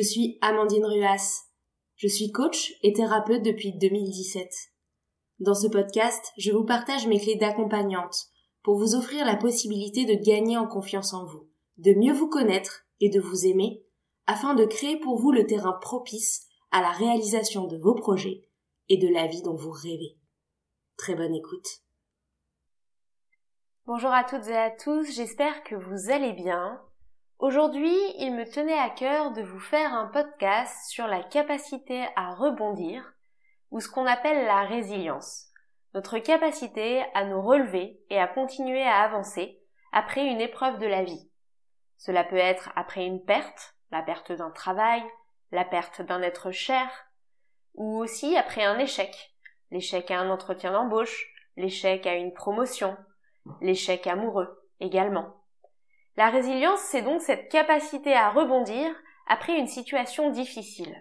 Je suis Amandine Ruas. Je suis coach et thérapeute depuis 2017. Dans ce podcast, je vous partage mes clés d'accompagnante pour vous offrir la possibilité de gagner en confiance en vous, de mieux vous connaître et de vous aimer, afin de créer pour vous le terrain propice à la réalisation de vos projets et de la vie dont vous rêvez. Très bonne écoute. Bonjour à toutes et à tous, j'espère que vous allez bien. Aujourd'hui, il me tenait à cœur de vous faire un podcast sur la capacité à rebondir, ou ce qu'on appelle la résilience, notre capacité à nous relever et à continuer à avancer après une épreuve de la vie. Cela peut être après une perte, la perte d'un travail, la perte d'un être cher, ou aussi après un échec, l'échec à un entretien d'embauche, l'échec à une promotion, l'échec amoureux également. La résilience, c'est donc cette capacité à rebondir après une situation difficile.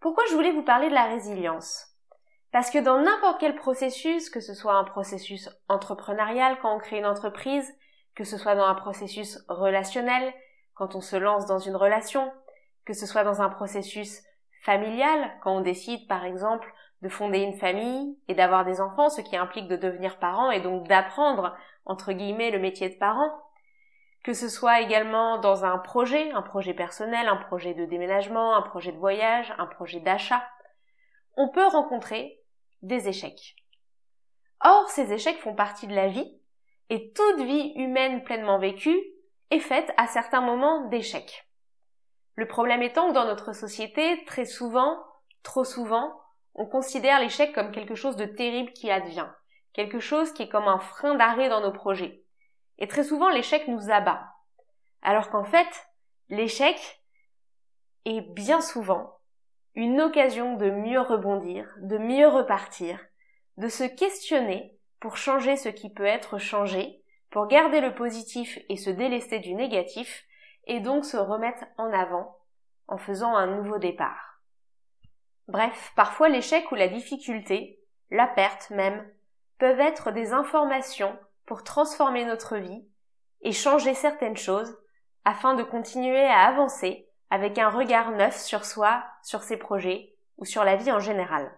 Pourquoi je voulais vous parler de la résilience? Parce que dans n'importe quel processus, que ce soit un processus entrepreneurial quand on crée une entreprise, que ce soit dans un processus relationnel, quand on se lance dans une relation, que ce soit dans un processus familial, quand on décide par exemple de fonder une famille et d'avoir des enfants, ce qui implique de devenir parent et donc d'apprendre, entre guillemets, le métier de parent, que ce soit également dans un projet, un projet personnel, un projet de déménagement, un projet de voyage, un projet d'achat, on peut rencontrer des échecs. Or, ces échecs font partie de la vie, et toute vie humaine pleinement vécue est faite à certains moments d'échecs. Le problème étant que dans notre société, très souvent, trop souvent, on considère l'échec comme quelque chose de terrible qui advient, quelque chose qui est comme un frein d'arrêt dans nos projets. Et très souvent, l'échec nous abat. Alors qu'en fait, l'échec est bien souvent une occasion de mieux rebondir, de mieux repartir, de se questionner pour changer ce qui peut être changé, pour garder le positif et se délester du négatif, et donc se remettre en avant en faisant un nouveau départ. Bref, parfois l'échec ou la difficulté, la perte même, peuvent être des informations pour transformer notre vie et changer certaines choses afin de continuer à avancer avec un regard neuf sur soi, sur ses projets ou sur la vie en général.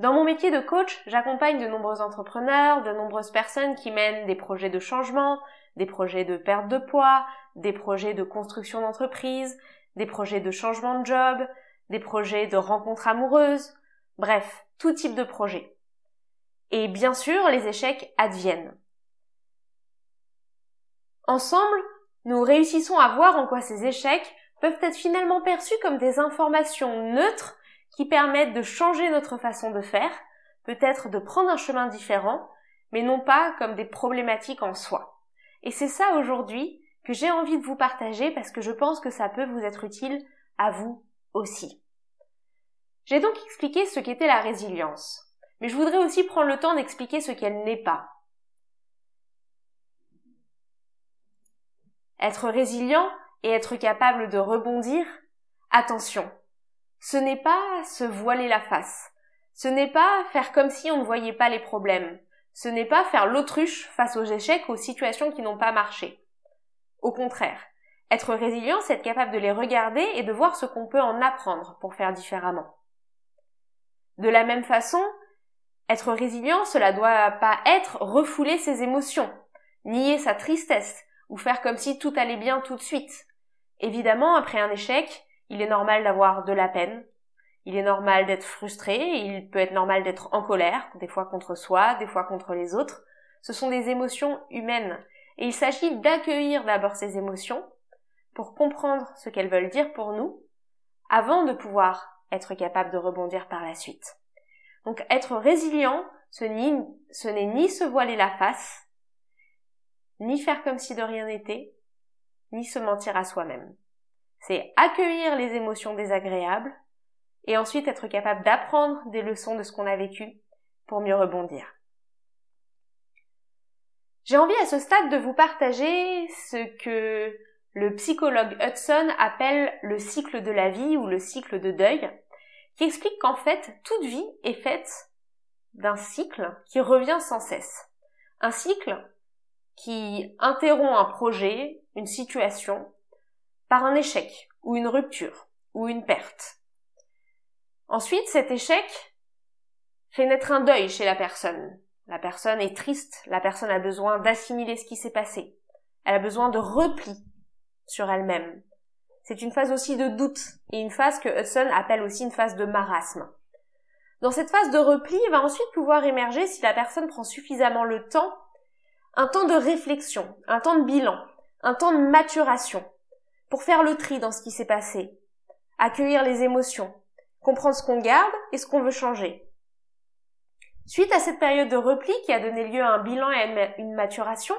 Dans mon métier de coach, j'accompagne de nombreux entrepreneurs, de nombreuses personnes qui mènent des projets de changement, des projets de perte de poids, des projets de construction d'entreprise, des projets de changement de job, des projets de rencontres amoureuses, bref, tout type de projet. Et bien sûr, les échecs adviennent. Ensemble, nous réussissons à voir en quoi ces échecs peuvent être finalement perçus comme des informations neutres qui permettent de changer notre façon de faire, peut-être de prendre un chemin différent, mais non pas comme des problématiques en soi. Et c'est ça aujourd'hui que j'ai envie de vous partager parce que je pense que ça peut vous être utile à vous aussi. J'ai donc expliqué ce qu'était la résilience, mais je voudrais aussi prendre le temps d'expliquer ce qu'elle n'est pas. Être résilient et être capable de rebondir, attention, ce n'est pas se voiler la face, ce n'est pas faire comme si on ne voyait pas les problèmes, ce n'est pas faire l'autruche face aux échecs, aux situations qui n'ont pas marché. Au contraire, être résilient, c'est être capable de les regarder et de voir ce qu'on peut en apprendre pour faire différemment. De la même façon, être résilient, cela doit pas être refouler ses émotions, nier sa tristesse, ou faire comme si tout allait bien tout de suite. Évidemment, après un échec, il est normal d'avoir de la peine, il est normal d'être frustré, il peut être normal d'être en colère, des fois contre soi, des fois contre les autres. Ce sont des émotions humaines, et il s'agit d'accueillir d'abord ces émotions, pour comprendre ce qu'elles veulent dire pour nous, avant de pouvoir être capable de rebondir par la suite. Donc être résilient, ce n'est ni se voiler la face, ni faire comme si de rien n'était, ni se mentir à soi-même. C'est accueillir les émotions désagréables et ensuite être capable d'apprendre des leçons de ce qu'on a vécu pour mieux rebondir. J'ai envie à ce stade de vous partager ce que le psychologue Hudson appelle le cycle de la vie ou le cycle de deuil, qui explique qu'en fait, toute vie est faite d'un cycle qui revient sans cesse. Un cycle qui interrompt un projet, une situation, par un échec ou une rupture ou une perte. Ensuite, cet échec fait naître un deuil chez la personne. La personne est triste, la personne a besoin d'assimiler ce qui s'est passé. Elle a besoin de repli sur elle-même. C'est une phase aussi de doute et une phase que Hudson appelle aussi une phase de marasme. Dans cette phase de repli, il va ensuite pouvoir émerger, si la personne prend suffisamment le temps, un temps de réflexion, un temps de bilan, un temps de maturation, pour faire le tri dans ce qui s'est passé, accueillir les émotions, comprendre ce qu'on garde et ce qu'on veut changer. Suite à cette période de repli qui a donné lieu à un bilan et à une maturation,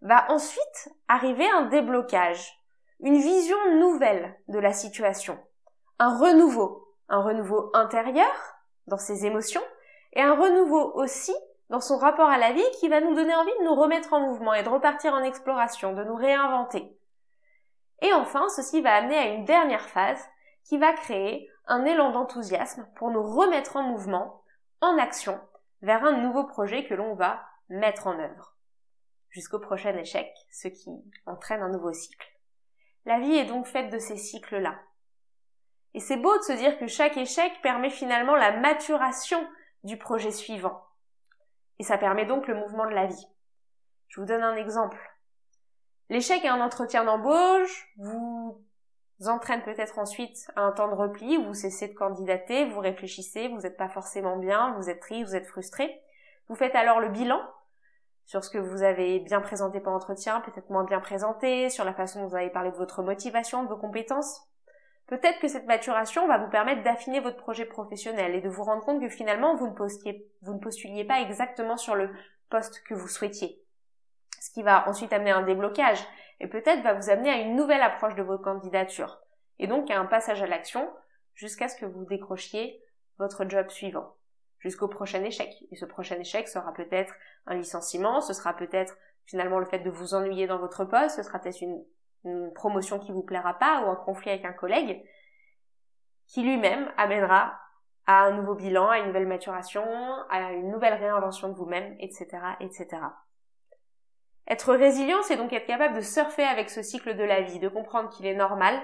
va ensuite arriver un déblocage, une vision nouvelle de la situation, un renouveau, un renouveau intérieur dans ses émotions et un renouveau aussi dans son rapport à la vie qui va nous donner envie de nous remettre en mouvement et de repartir en exploration, de nous réinventer. Et enfin, ceci va amener à une dernière phase qui va créer un élan d'enthousiasme pour nous remettre en mouvement, en action, vers un nouveau projet que l'on va mettre en œuvre. Jusqu'au prochain échec, ce qui entraîne un nouveau cycle. La vie est donc faite de ces cycles-là. Et c'est beau de se dire que chaque échec permet finalement la maturation du projet suivant. Et ça permet donc le mouvement de la vie. Je vous donne un exemple. L'échec à un entretien d'embauche vous entraîne peut-être ensuite à un temps de repli vous cessez de candidater, vous réfléchissez, vous n'êtes pas forcément bien, vous êtes triste, vous êtes frustré. Vous faites alors le bilan sur ce que vous avez bien présenté pendant l'entretien, peut-être moins bien présenté, sur la façon dont vous avez parlé de votre motivation, de vos compétences. Peut-être que cette maturation va vous permettre d'affiner votre projet professionnel et de vous rendre compte que finalement vous ne, postuliez pas exactement sur le poste que vous souhaitiez. Ce qui va ensuite amener un déblocage et peut-être va vous amener à une nouvelle approche de votre candidature et donc à un passage à l'action jusqu'à ce que vous décrochiez votre job suivant jusqu'au prochain échec. Et ce prochain échec sera peut-être un licenciement, ce sera peut-être finalement le fait de vous ennuyer dans votre poste, ce sera peut-être une, promotion qui vous plaira pas ou un conflit avec un collègue qui lui-même amènera à un nouveau bilan, à une nouvelle maturation, à une nouvelle réinvention de vous-même, etc., etc. Être résilient, c'est donc être capable de surfer avec ce cycle de la vie, de comprendre qu'il est normal,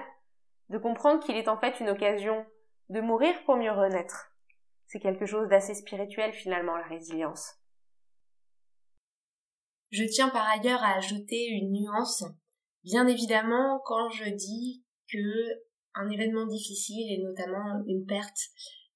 de comprendre qu'il est en fait une occasion de mourir pour mieux renaître. C'est quelque chose d'assez spirituel finalement, la résilience. Je tiens par ailleurs à ajouter une nuance Bien évidemment, quand je dis que un événement difficile et notamment une perte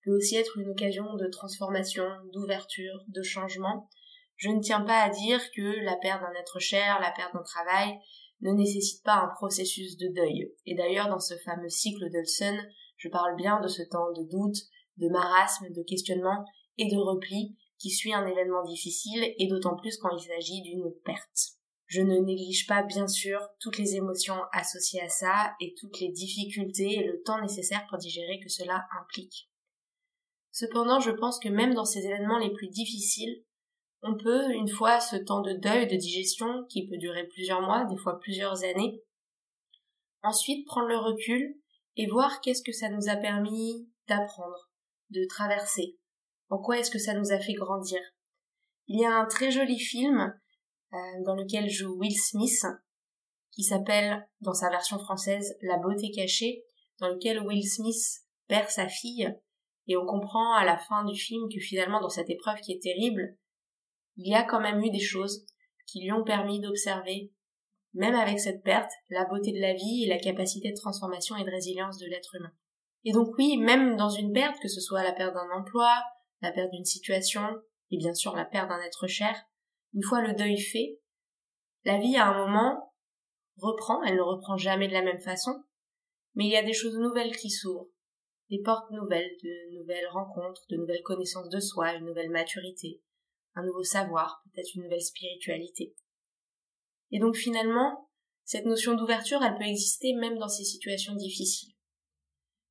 peut aussi être une occasion de transformation, d'ouverture, de changement, je ne tiens pas à dire que la perte d'un être cher, la perte d'un travail ne nécessite pas un processus de deuil. Et d'ailleurs, dans ce fameux cycle d'Olson, je parle bien de ce temps de doute, de marasme, de questionnement et de repli qui suit un événement difficile et d'autant plus quand il s'agit d'une perte. Je ne néglige pas bien sûr toutes les émotions associées à ça et toutes les difficultés et le temps nécessaire pour digérer que cela implique. Cependant, je pense que même dans ces événements les plus difficiles, on peut, une fois ce temps de deuil, de digestion, qui peut durer plusieurs mois, des fois plusieurs années, ensuite prendre le recul et voir qu'est-ce que ça nous a permis d'apprendre, de traverser, en quoi est-ce que ça nous a fait grandir? Il y a un très joli film euh, dans lequel joue Will Smith, qui s'appelle, dans sa version française, La beauté cachée, dans lequel Will Smith perd sa fille, et on comprend à la fin du film que finalement, dans cette épreuve qui est terrible, il y a quand même eu des choses qui lui ont permis d'observer, même avec cette perte, la beauté de la vie et la capacité de transformation et de résilience de l'être humain. Et donc oui, même dans une perte, que ce soit la perte d'un emploi, la perte d'une situation, et bien sûr la perte d'un être cher, une fois le deuil fait, la vie à un moment reprend, elle ne reprend jamais de la même façon, mais il y a des choses nouvelles qui s'ouvrent, des portes nouvelles, de nouvelles rencontres, de nouvelles connaissances de soi, une nouvelle maturité, un nouveau savoir, peut-être une nouvelle spiritualité. Et donc finalement, cette notion d'ouverture, elle peut exister même dans ces situations difficiles.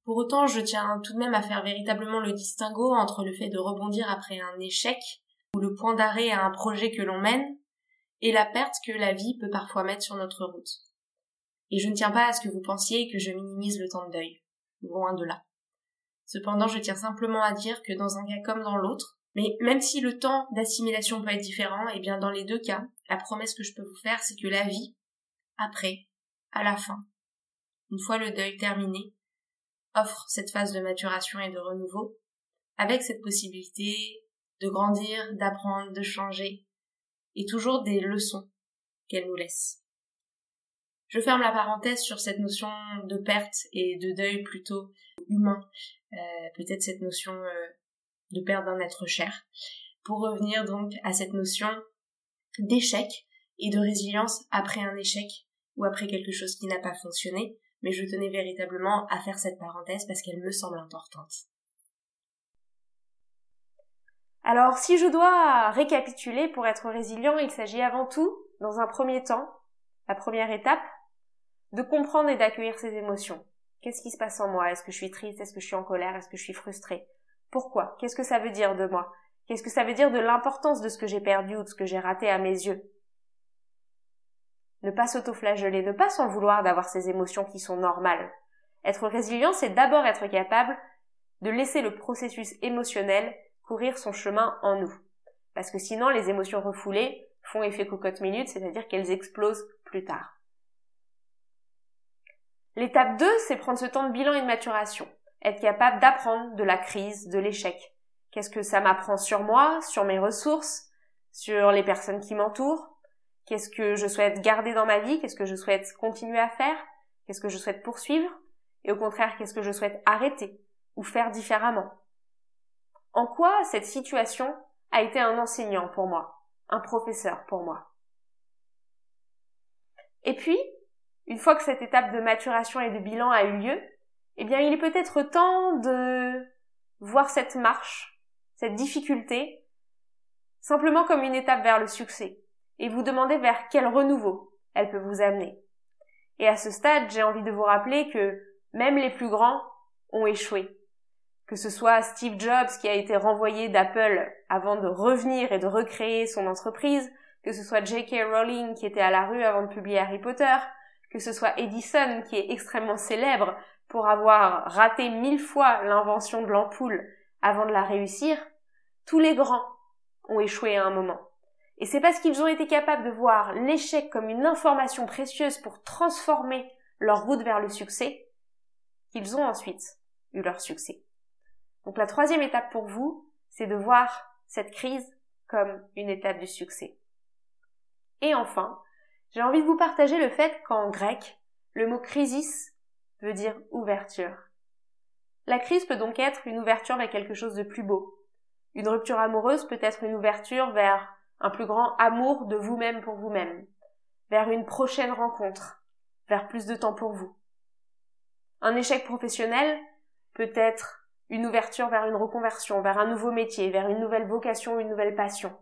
Pour autant, je tiens tout de même à faire véritablement le distinguo entre le fait de rebondir après un échec ou le point d'arrêt à un projet que l'on mène, et la perte que la vie peut parfois mettre sur notre route. Et je ne tiens pas à ce que vous pensiez que je minimise le temps de deuil. Loin de là. Cependant, je tiens simplement à dire que dans un cas comme dans l'autre, mais même si le temps d'assimilation peut être différent, et eh bien dans les deux cas, la promesse que je peux vous faire, c'est que la vie, après, à la fin, une fois le deuil terminé, offre cette phase de maturation et de renouveau, avec cette possibilité de grandir, d'apprendre, de changer, et toujours des leçons qu'elle nous laisse. Je ferme la parenthèse sur cette notion de perte et de deuil plutôt humain, euh, peut-être cette notion euh, de perte d'un être cher, pour revenir donc à cette notion d'échec et de résilience après un échec ou après quelque chose qui n'a pas fonctionné, mais je tenais véritablement à faire cette parenthèse parce qu'elle me semble importante. Alors, si je dois récapituler pour être résilient, il s'agit avant tout, dans un premier temps, la première étape, de comprendre et d'accueillir ses émotions. Qu'est-ce qui se passe en moi? Est-ce que je suis triste? Est-ce que je suis en colère? Est-ce que je suis frustrée? Pourquoi? Qu'est-ce que ça veut dire de moi? Qu'est-ce que ça veut dire de l'importance de ce que j'ai perdu ou de ce que j'ai raté à mes yeux? Ne pas s'autoflageller, ne pas s'en vouloir d'avoir ces émotions qui sont normales. Être résilient, c'est d'abord être capable de laisser le processus émotionnel courir son chemin en nous. Parce que sinon, les émotions refoulées font effet cocotte minute, c'est-à-dire qu'elles explosent plus tard. L'étape 2, c'est prendre ce temps de bilan et de maturation. Être capable d'apprendre de la crise, de l'échec. Qu'est-ce que ça m'apprend sur moi, sur mes ressources, sur les personnes qui m'entourent? Qu'est-ce que je souhaite garder dans ma vie? Qu'est-ce que je souhaite continuer à faire? Qu'est-ce que je souhaite poursuivre? Et au contraire, qu'est-ce que je souhaite arrêter ou faire différemment? En quoi cette situation a été un enseignant pour moi, un professeur pour moi? Et puis, une fois que cette étape de maturation et de bilan a eu lieu, eh bien, il est peut-être temps de voir cette marche, cette difficulté, simplement comme une étape vers le succès, et vous demander vers quel renouveau elle peut vous amener. Et à ce stade, j'ai envie de vous rappeler que même les plus grands ont échoué. Que ce soit Steve Jobs qui a été renvoyé d'Apple avant de revenir et de recréer son entreprise, que ce soit J.K. Rowling qui était à la rue avant de publier Harry Potter, que ce soit Edison qui est extrêmement célèbre pour avoir raté mille fois l'invention de l'ampoule avant de la réussir, tous les grands ont échoué à un moment. Et c'est parce qu'ils ont été capables de voir l'échec comme une information précieuse pour transformer leur route vers le succès qu'ils ont ensuite eu leur succès. Donc la troisième étape pour vous, c'est de voir cette crise comme une étape du succès. Et enfin, j'ai envie de vous partager le fait qu'en grec, le mot crisis veut dire ouverture. La crise peut donc être une ouverture vers quelque chose de plus beau. Une rupture amoureuse peut être une ouverture vers un plus grand amour de vous-même pour vous-même, vers une prochaine rencontre, vers plus de temps pour vous. Un échec professionnel peut être une ouverture vers une reconversion, vers un nouveau métier, vers une nouvelle vocation, une nouvelle passion.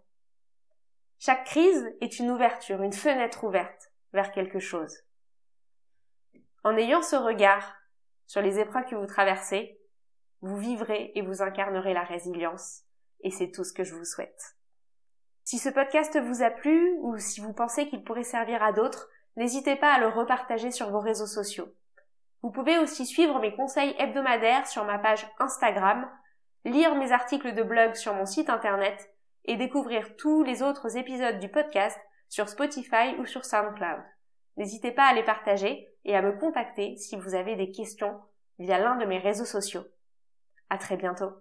Chaque crise est une ouverture, une fenêtre ouverte vers quelque chose. En ayant ce regard sur les épreuves que vous traversez, vous vivrez et vous incarnerez la résilience, et c'est tout ce que je vous souhaite. Si ce podcast vous a plu ou si vous pensez qu'il pourrait servir à d'autres, n'hésitez pas à le repartager sur vos réseaux sociaux. Vous pouvez aussi suivre mes conseils hebdomadaires sur ma page Instagram, lire mes articles de blog sur mon site internet et découvrir tous les autres épisodes du podcast sur Spotify ou sur SoundCloud. N'hésitez pas à les partager et à me contacter si vous avez des questions via l'un de mes réseaux sociaux. À très bientôt.